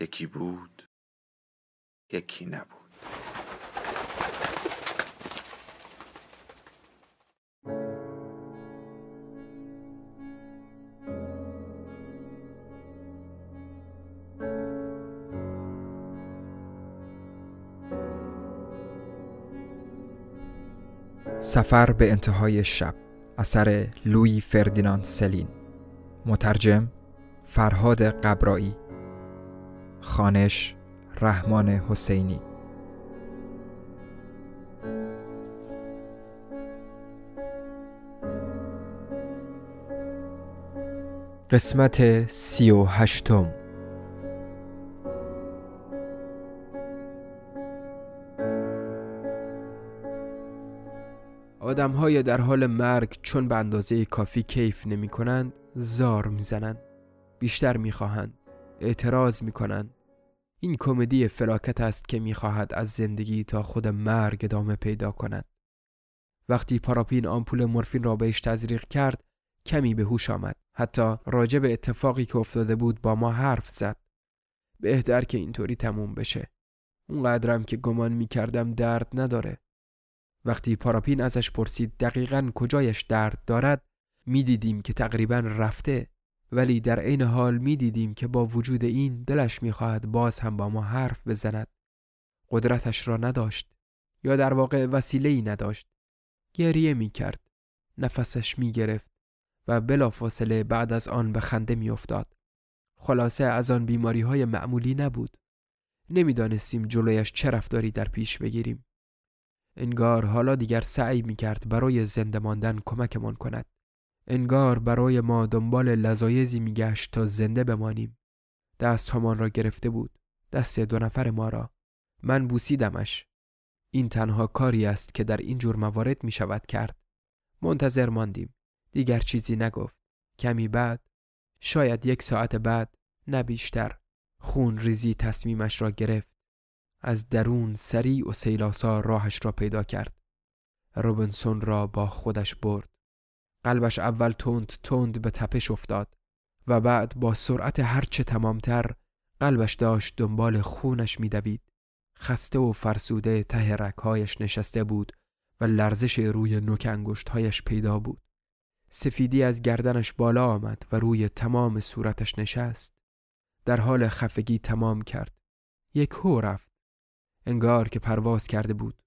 یکی بود یکی نبود. سفر به انتهای شب اثر لوی فردیناند سلین. مترجم فرهاد قبرایی. خانش رحمان حسینی. قسمت سی و هشتم. آدم های در حال مرگ چون به اندازه کافی کیف نمی کنند زار می‌زنند. بیشتر می‌خواهند. اعتراض می‌کنند. این کمدی فلاکت است که می‌خواهد از زندگی تا خود مرگ ادامه پیدا کند. وقتی پاراپین آمپول مورفین را بهش تزریق کرد کمی به هوش آمد. حتی راجع به اتفاقی که افتاده بود با ما حرف زد. بهتر که اینطوری تموم بشه. اونقدرم که گمان می‌کردم درد نداره. وقتی پاراپین ازش پرسید دقیقا کجایش درد دارد می‌دیدیم که تقریبا رفته. ولی در عین حال می دیدیم که با وجود این دلش می خواهد باز هم با ما حرف بزند. قدرتش را نداشت یا در واقع وسیله ای نداشت. گریه می کرد. نفسش می گرفت و بلافاصله بعد از آن به خنده می افتاد. خلاصه از آن بیماری های معمولی نبود. نمی‌دانستیم جلویش چه رفتاری در پیش بگیریم. انگار حالا دیگر سعی می کرد برای زنده ماندن کمکمان کند. انگار برای ما دنبال لذایزی میگشت تا زنده بمانیم. دست همان را گرفته بود. دست دو نفر ما را. من بوسیدمش. این تنها کاری است که در این جور موارد می شود کرد. منتظر ماندیم. دیگر چیزی نگفت. کمی بعد شاید یک ساعت بعد نه بیشتر خون ریزی تصمیمش را گرفت. از درون سریع و سیلاسا راهش را پیدا کرد. روبنسون را با خودش برد. قلبش اول تند تند به تپش افتاد و بعد با سرعت هرچه تمامتر قلبش داشت دنبال خونش میدوید. خسته و فرسوده ته رکهایش نشسته بود و لرزش روی نوک انگشتهایش پیدا بود. سفیدی از گردنش بالا آمد و روی تمام صورتش نشست. در حال خفگی تمام کرد. یک هو رفت. انگار که پرواز کرده بود.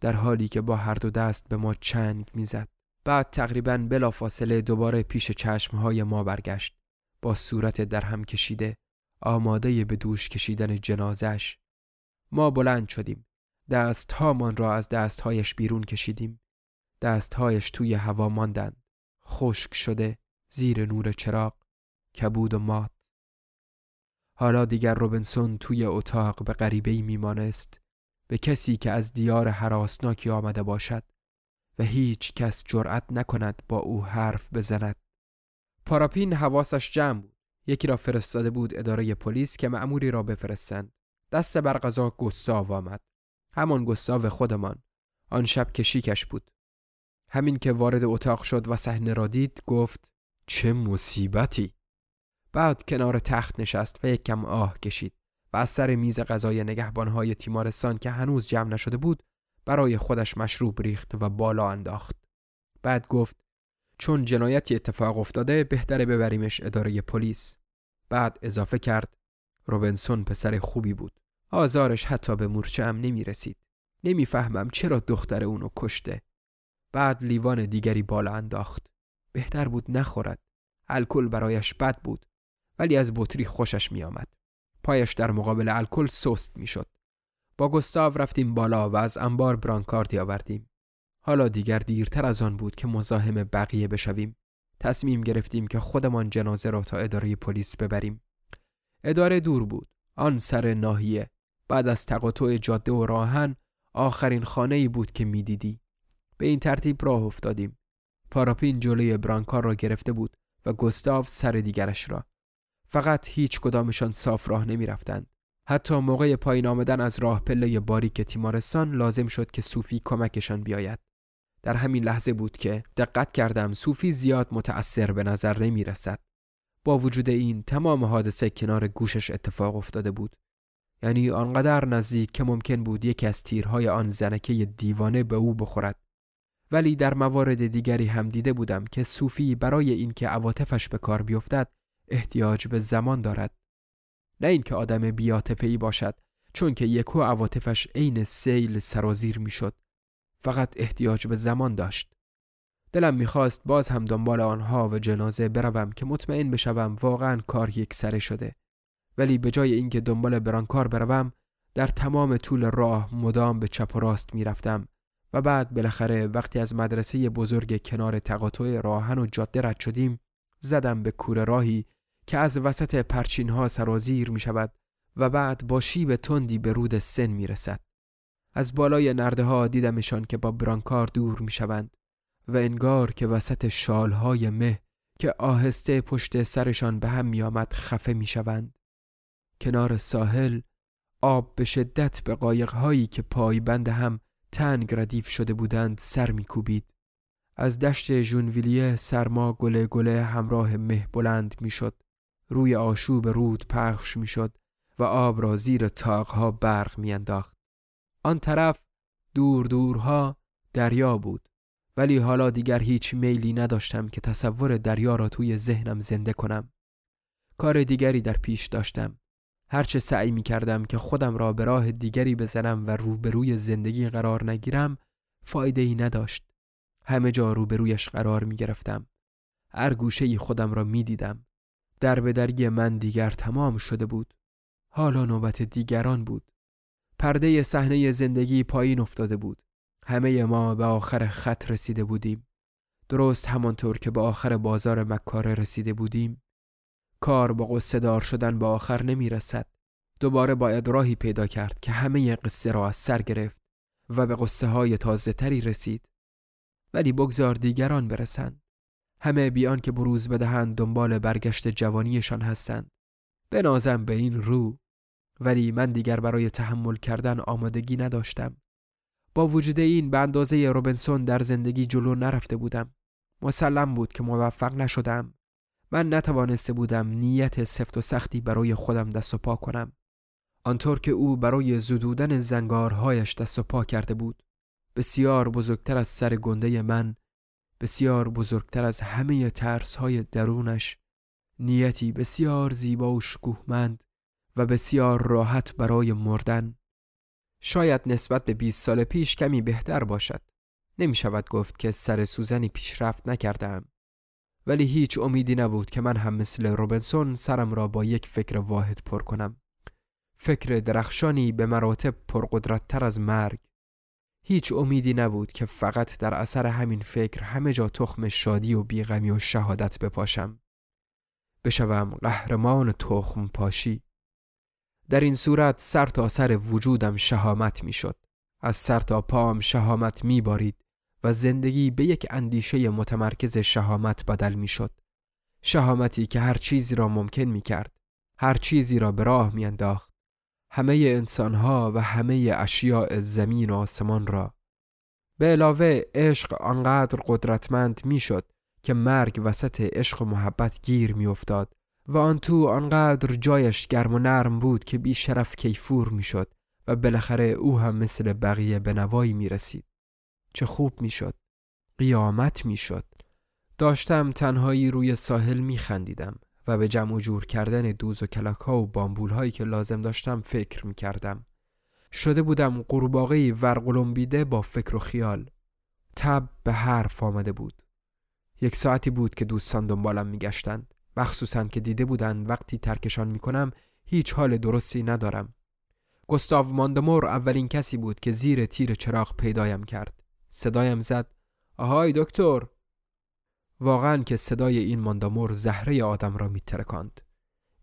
در حالی که با هر دو دست به ما چنگ می‌زد. بعد تقریبا بلافاصله دوباره پیش چشمهای ما برگشت. با صورت در هم کشیده آماده به دوش کشیدن جنازش ما بلند شدیم. دستهامان را از دستهایش بیرون کشیدیم. دستهایش توی هوا ماندند. خشک شده زیر نور چراغ کبود و مات. حالا دیگر روبنسون توی اتاق به غریبه میمانست. به کسی که از دیار حراسناکی آمده باشد و هیچ کس جرأت نکند با او حرف بزند. پاراپین حواسش جمع بود. یکی را فرستاده بود اداره پلیس که معموری را بفرستند. دست بر غذا گستاو آمد. همان گستاو خودمان. آن شب که شیکش بود. همین که وارد اتاق شد و صحنه را دید گفت چه مصیبتی بعد کنار تخت نشست و یک کم آه کشید و از سر میز غذای نگهبانهای تیمارستان که هنوز جمع نشده بود برای خودش مشروب ریخت و بالا انداخت. بعد گفت چون جنایتی اتفاق افتاده بهتره ببریمش اداره پلیس. بعد اضافه کرد روبنسون پسر خوبی بود. آزارش حتی به مورچه هم نمی رسید. نمی‌فهمم چرا دختر اونو کشته. بعد لیوان دیگری بالا انداخت. بهتر بود نخورد. الکل برایش بد بود. ولی از بطری خوشش می آمد. پایش در مقابل الکل سست می شد. با گستاو رفتیم بالا و از انبار برانکاردی آوردیم. حالا دیگر دیرتر از آن بود که مزاحم بقیه بشویم. تصمیم گرفتیم که خودمان جنازه را تا اداره پلیس ببریم. اداره دور بود. آن سر ناحیه. بعد از تقاطع جاده و راهن آخرین خانه ای بود که می‌دیدی. به این ترتیب راه افتادیم. پاراپین جلوی برانکار را گرفته بود و گستاو سر دیگرش را. فقط هیچ کدامشان صاف راه نمی رفتند. حتی موقع پایین آمدن از راه پله باریک تیمارستان لازم شد که صوفی کمکشان بیاید. در همین لحظه بود که دقت کردم صوفی زیاد متأثر به نظر نمی رسد. با وجود این تمام حادثه کنار گوشش اتفاق افتاده بود. یعنی آنقدر نزدیک که ممکن بود یکی از تیرهای آن زنکه دیوانه به او بخورد. ولی در موارد دیگری هم دیده بودم که صوفی برای اینکه عواطفش به کار بیفتد احتیاج به زمان دارد. نه اینکه آدم بیاتفهی باشد چون که یکو عواطفش عین سیل سرازیر می‌شد. فقط احتیاج به زمان داشت. دلم می‌خواست باز هم دنبال آنها و جنازه بروم که مطمئن بشوم واقعا کار یک سره شده. ولی به جای اینکه دنبال برانکار بروم در تمام طول راه مدام به چپ و راست می‌رفتم و بعد بالاخره وقتی از مدرسه بزرگ کنار تقاطع راهن و جاده رد شدیم زدم به کوره راهی که از وسط پرچین ها سرازیر می شود و بعد با شیب تندی به رود سن می رسد. از بالای نرده ها دیدمشان که با برانکار دور می شوند و انگار که وسط شالهای مه که آهسته پشت سرشان به هم می آمد خفه می شوند. کنار ساحل آب به شدت به قایقهایی که پایبند هم تنگ ردیف شده بودند سر میکوبید. از دشت ژونویلیه سرما گله گله همراه مه بلند می‌شد. روی آشوب رود پخش می‌شد و آب را زیر تاقها برق میانداخت. آن طرف دور دورها دریا بود ولی حالا دیگر هیچ میلی نداشتم که تصور دریا را توی ذهنم زنده کنم. کار دیگری در پیش داشتم. هرچه سعی می کردم که خودم را به راه دیگری بزنم و روبروی زندگی قرار نگیرم فایده ای نداشت. همه جا روبرویش قرار می گرفتم. هر گوشه خودم را می دیدم. در بدرگی من دیگر تمام شده بود. حالا نوبت دیگران بود. پرده صحنه زندگی پایین افتاده بود. همه ما به آخر خط رسیده بودیم. درست همانطور که به آخر بازار مکاره رسیده بودیم کار با قصه دار شدن به آخر نمی رسد. دوباره باید راهی پیدا کرد که همه قصه را از سر گرفت و به قصه های تازه تری رسید. ولی بگذار دیگران برسند. همه بیان که بروز بدهند دنبال برگشت جوانیشان هستند. بنازم به این رو ولی من دیگر برای تحمل کردن آمادگی نداشتم. با وجود این به اندازه روبنسون در زندگی جلو نرفته بودم. مسلم بود که موفق نشدم من نتوانسته بودم نیت سفت و سختی برای خودم دست و پا کنم آنطور که او برای زدودن زنگارهایش دست و پا کرده بود بسیار بزرگتر از سر گنده من بسیار بزرگتر از همه ترسهای درونش نیتی بسیار زیبا و شکوهمند و بسیار راحت برای مردن شاید نسبت به 20 سال پیش کمی بهتر باشد نمی شود گفت که سر سوزنی پیشرفت نکردم ولی هیچ امیدی نبود که من هم مثل روبنسون سرم را با یک فکر واحد پر کنم. فکر درخشانی به مراتب پرقدرتتر از مرگ. هیچ امیدی نبود که فقط در اثر همین فکر همه جا تخم شادی و بیغمی و شهادت بپاشم. بشوم قهرمان تخم پاشی. در این صورت سر تا سر وجودم شهامت می شد. از سر تا پام شهامت می بارید و زندگی به یک اندیشه متمرکز شهامت بدل می شد. شهامتی که هر چیزی را ممکن می کرد. هر چیزی را به راه می انداخت. همه انسانها و همه اشیاء زمین و آسمان را. به علاوه عشق آنقدر قدرتمند می شد که مرگ وسط عشق و محبت گیر می افتاد و آن تو آنقدر جایش گرم و نرم بود که بی شرف کیفور می شد و بالاخره او هم مثل بقیه به نوایی می رسید. چه خوب می‌شد. قیامت می‌شد. داشتم تنهایی روی ساحل میخندیدم و به جمع و جور کردن دوز و کلک و بامبول هایی که لازم داشتم فکر می‌کردم. شده بودم قورباغه ورقلمبیده با فکر و خیال. تب به حرف آمده بود. یک ساعتی بود که دوستان دنبالم میگشتند. مخصوصا که دیده بودند وقتی ترکشان می‌کنم هیچ حال درستی ندارم. گستاو ماندمور اولین کسی بود که زیر تیر چراغ پیدایم کرد. صدایم زد آهای دکتر واقعا که صدای این ماندامور زهره آدم را میترکاند.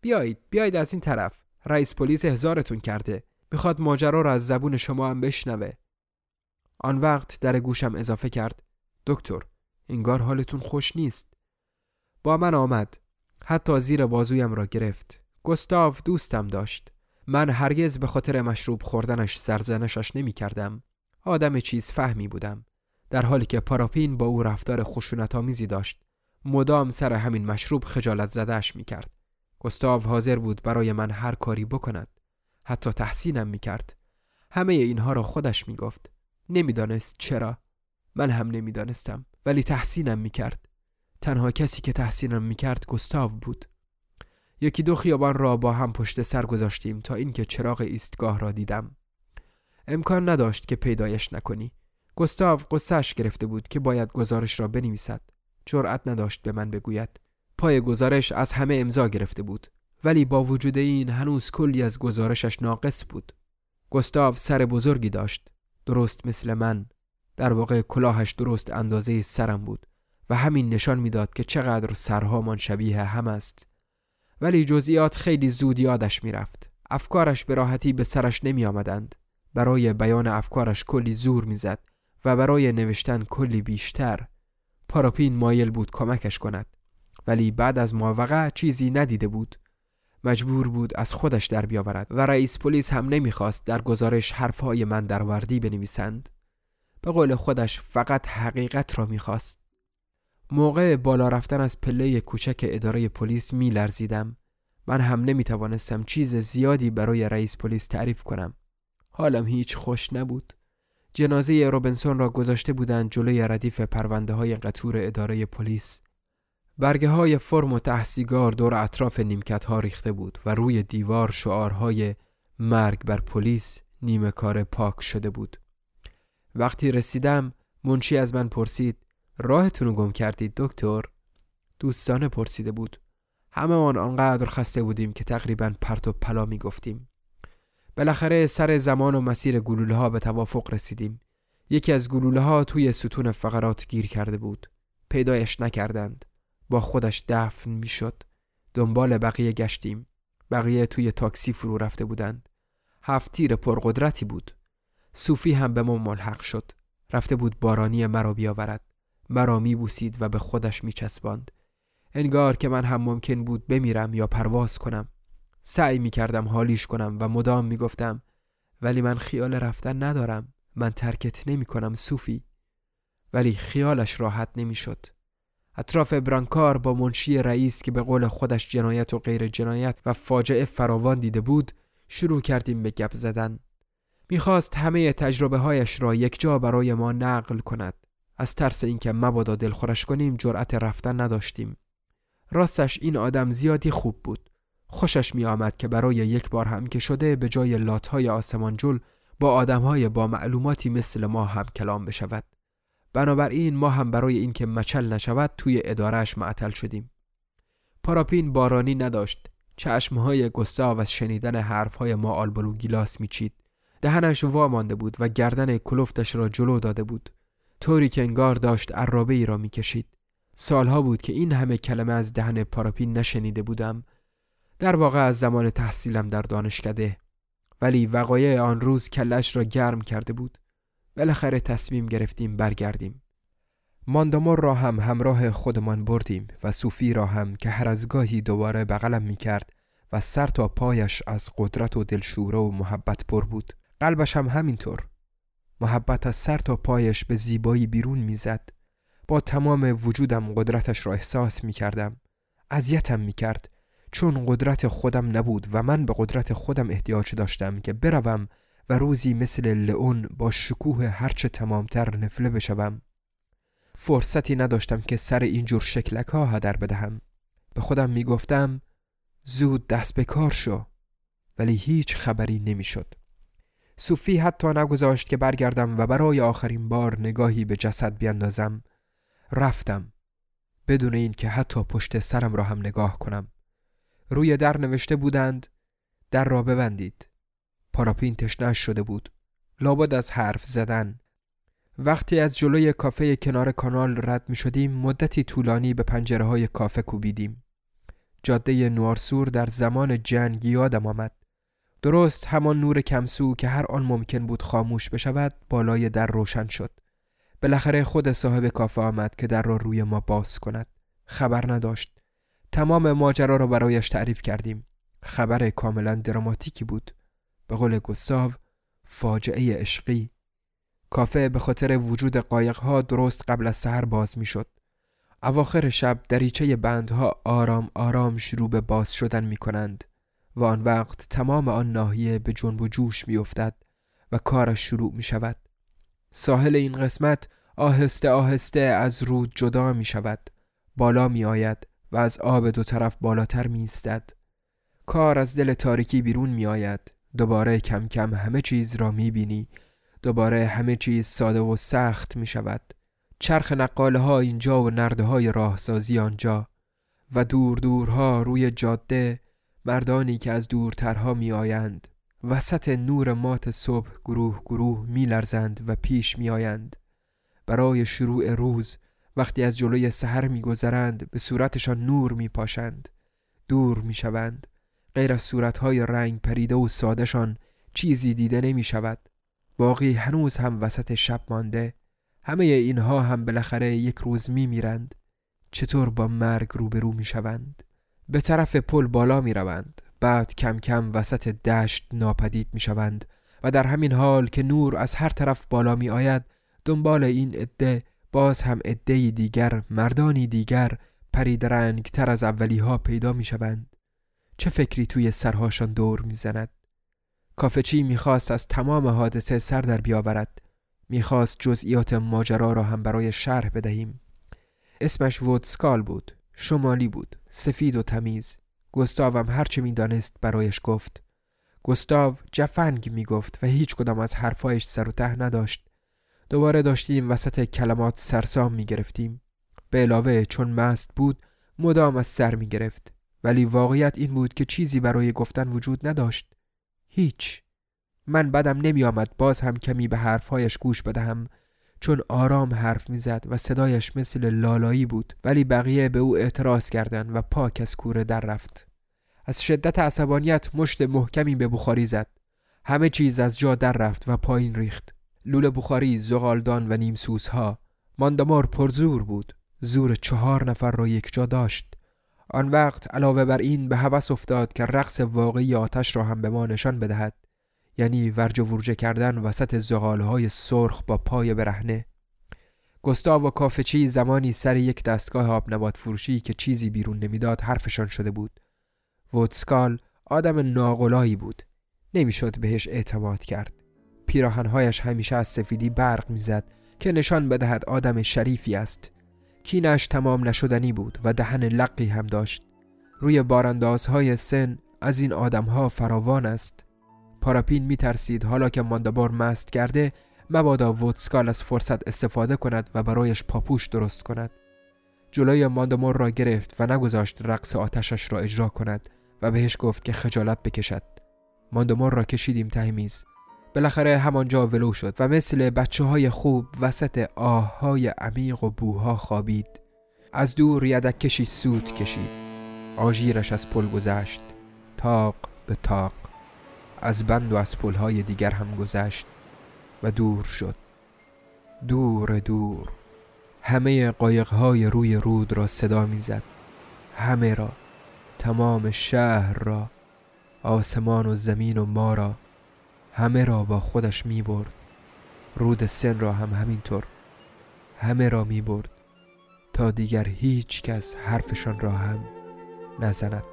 بیایید بیایید از این طرف. رئیس پلیس هزارتون کرده. می‌خواد ماجرا را از زبون شما هم بشنوه. آن وقت در گوشم اضافه کرد. دکتر انگار حالتون خوش نیست. با من آمد. حتی زیر بازویم را گرفت. گستاو دوستم داشت. من هرگز به خاطر مشروب خوردنش سرزنشش نمی کردم آدم چیز فهمی بودم. در حالی که پاراپین با او رفتار خشونت آمیزی داشت مدام سر همین مشروب خجالت زدهش می کرد گستاو حاضر بود برای من هر کاری بکند. حتی تحسینم می کرد همه اینها را خودش می گفت نمی‌دانست چرا. من هم نمی‌دانستم ولی تحسینم می کرد تنها کسی که تحسینم می کرد گستاو بود. یکی دو خیابان را با هم پشت سر گذاشتیم تا اینکه چراغ ایستگاه را دیدم. امکان نداشت که پیدایش نکنی. گستاو قصهش گرفته بود که باید گزارش را بنویسد. جرأت نداشت به من بگوید. پای گزارش از همه امضا گرفته بود. ولی با وجود این هنوز کلی از گزارشش ناقص بود. گستاو سر بزرگی داشت. درست مثل من. در واقع کلاهش درست اندازه سرم بود و همین نشان می‌داد که چقدر سرهامان شبیه هم است. ولی جزئیات خیلی زود یادش می‌رفت. افکارش به راحتی به سرش نمی آمدند برای بیان افکارش کلی زور می‌زد. و برای نوشتن کلی بیشتر پاراپین مایل بود کمکش کند ولی بعد از موقع چیزی ندیده بود مجبور بود از خودش در بیاورد و رئیس پلیس هم نمی‌خواست در گزارش حرفهای من در وردی بنویسند به قول خودش فقط حقیقت را می‌خواست موقع بالا رفتن از پله کوچک اداره پلیس می لرزیدم. من هم نمی توانستم چیز زیادی برای رئیس پلیس تعریف کنم. حالم هیچ خوش نبود. جنازه روبنسون را گذاشته بودند جلوی ردیف پرونده های قطور اداره پلیس. برگه های فرم و تحصیگار دور اطراف نیمکت ها ریخته بود و روی دیوار شعارهای مرگ بر پلیس نیمه کار پاک شده بود. وقتی رسیدم منشی از من پرسید راهتون رو گم کردید دکتر دوستانه پرسیده بود همه آن آنقدر خسته بودیم که تقریبا پرت و پلا می گفتیم بالاخره سر زمان و مسیر گلوله ها به توافق رسیدیم. یکی از گلوله ها توی ستون فقرات گیر کرده بود. پیدایش نکردند. با دفن دفن شد دنبال بقیه گشتیم. بقیه توی تاکسی فرو رفته بودند. هفت تیر پرقدرتی بود. صوفی هم به ما ملحق شد. رفته بود بارانی مرا بیاورد. مرا میبوسید و به خودش میچسباند. انگار که من هم ممکن بود بمیرم یا پرواز کنم. سعی می‌کردم حالیش کنم و مدام می‌گفتم ولی من خیال رفتن ندارم. من ترکت نمی کنم صوفی. ولی خیالش راحت نمی‌شد. اطراف برانکار با منشی رئیس که به قول خودش جنایت و غیر جنایت و فاجعه فراوان دیده بود شروع کردیم به گپ زدن. می‌خواست همه تجربه هایش را یک جا برای ما نقل کند. از ترس اینکه مبادا دلخورش کنیم جرأت رفتن نداشتیم. راستش این آدم زیادی خوب بود. خوشش می آمد که برای یک بار هم که شده به جای لاتهای آسمان جل با آدمهای با معلوماتی مثل ما هم کلام بشود. بنابراین ما هم برای اینکه مچل نشود توی ادارهش معطل شدیم. پاراپین بارانی نداشت. چشمهای گستاو از شنیدن حرفهای ما آلبلو گیلاس میچید. دهنش وا مانده بود و گردن کلفتش را جلو داده بود. طوری که انگار داشت عرابه ای را می‌کشید. سالها بود که این همه کلمه از دهن پاراپین نشنیده بودم. در واقع از زمان تحصیلم در دانشکده ولی وقایع آن روز کلش را گرم کرده بود. بالاخره تصمیم گرفتیم برگردیم. ماندامور را هم همراه خودمان بردیم و صوفی را هم که هر از گاهی دوباره بغلم می کرد و سر تا پایش از قدرت و دلشوره و محبت پر بود. قلبش هم همینطور. محبت از سر تا پایش به زیبایی بیرون می‌زد. با تمام وجودم قدرتش را احساس می کردم اذیتم می کرد چون قدرت خودم نبود و من به قدرت خودم احتیاج داشتم که بروم و روزی مثل لئون با شکوه هرچه تمامتر نفله بشوم. فرصتی نداشتم که سر اینجور شکلک ها هدر بدهم. به خودم می گفتم زود دست به کار شو. ولی هیچ خبری نمی‌شد. صوفی حتی نگذاشت که برگردم و برای آخرین بار نگاهی به جسد بیندازم. رفتم. بدون اینکه حتی پشت سرم را هم نگاه کنم. روی در نوشته بودند در را ببندید پاراپین تشنش شده بود لابد از حرف زدن وقتی از جلوی کافه کنار کانال رد می شدیم مدتی طولانی به پنجره های کافه کوبیدیم. جاده نوارسور در زمان جنگ یادم آمد. درست همان نور کمسو که هر آن ممکن بود خاموش بشود بالای در روشن شد. بالاخره خود صاحب کافه آمد که در را روی ما باز کند. خبر نداشت. تمام ماجرا را برایش تعریف کردیم. خبر کاملا دراماتیکی بود. به قول گستاو فاجعه عشقی کافه به خاطر وجود قایقها درست قبل از سحر باز می شد. اواخر شب دریچه بندها آرام آرام شروع به باز شدن می کنند و آن وقت تمام آن ناحیه به جنب و جوش می افتد و کارش شروع می شود. ساحل این قسمت آهسته آهسته از رود جدا می شود. بالا می آید و از آب دو طرف بالاتر می استد. کار از دل تاریکی بیرون می آید. دوباره کم کم همه چیز را می بینی دوباره همه چیز ساده و سخت می شود. چرخ نقاله ها اینجا و نرده های راهسازی آنجا و دور دورها روی جاده مردانی که از دورترها می آیند. وسط نور مات صبح گروه گروه می لرزند و پیش می آیند. برای شروع روز وقتی از جلوی سحر می گذرند به صورتشان نور می پاشند. دور می شوند. غیر از صورتهای رنگ پریده و سادشان چیزی دیده نمی شود. باقی هنوز هم وسط شب مانده همه اینها هم بالاخره یک روز می میرند چطور با مرگ روبرو می شوند به طرف پل بالا می روند بعد کم کم وسط دشت ناپدید می شوند و در همین حال که نور از هر طرف بالا می آید دنبال این عده باز هم عده دیگر مردانی دیگر پرید رنگ تر از اولی ها پیدا می شوند چه فکری توی سرهاشان دور می زند کافچی می‌خواست از تمام حادثه سر در بیاورد. می‌خواست جزئیات ماجرا را هم برای شرح بدهیم. اسمش وودسکال بود شمالی بود سفید و تمیز. گستاو هم هرچه می‌دانست برایش گفت. گستاو جفنگ می‌گفت و هیچ کدام از حرفایش سر و ته نداشت. دوباره داشتیم وسط کلمات سرسام می‌گرفتیم. به علاوه چون مست بود مدام از سر می‌گرفت. ولی واقعیت این بود که چیزی برای گفتن وجود نداشت. هیچ. من بدم نمی آمد باز هم کمی به حرفهایش گوش بدهم چون آرام حرف می‌زد و صدایش مثل لالایی بود. ولی بقیه به او اعتراض کردند و پاک از کوره در رفت. از شدت عصبانیت مشت محکمی به بخاری زد. همه چیز از جا در رفت و پایین ریخت. لول بخاری زغالدان و نیمسوسها ماندامار پرزور بود. زور چهار نفر را یک جا داشت. آن وقت علاوه بر این به هوس افتاد که رقص واقعی آتش را هم به ما نشان بدهد. یعنی ورج و ورجه کردن وسط زغالهای سرخ با پای برهنه. گستاو و کافچی زمانی سر یک دستگاه آب نبات فروشی که چیزی بیرون نمی‌داد حرفشان شده بود. وودسکال آدم ناقلایی بود. نمی‌شد بهش اعتماد کرد. پیراهنهایش همیشه از سفیدی برق می‌زد که نشان بدهد آدم شریفی است. کینش تمام نشدنی بود و دهن لقی هم داشت. روی باراندازهای سن از این آدمها فراوان است. پاراپین می ترسید حالا که ماندابار مست کرده مبادا وودسکال از فرصت استفاده کند و برایش پاپوش درست کند. جلوی ماندامور را گرفت و نگذاشت رقص آتشش را اجرا کند و بهش گفت که خجالت بکشد. ماندامور را کشیدیم ته میز. بالاخره همانجا ولو شد و مثل بچه های خوب وسط آه های عمیق و بوها خوابید. از دور یدک کشی سود کشید. آژیرش از پل گذشت. تاق به تاق از بند و از های دیگر هم گذشت و دور شد. دور دور. همه قایقهای روی رود را صدا می‌زد. همه را. تمام شهر را. آسمان و زمین و ما را. همه را با خودش می برد. رود سن را هم همینطور. همه را می برد. تا دیگر هیچ کس حرفشان را هم نزند.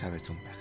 شبتون بخیر.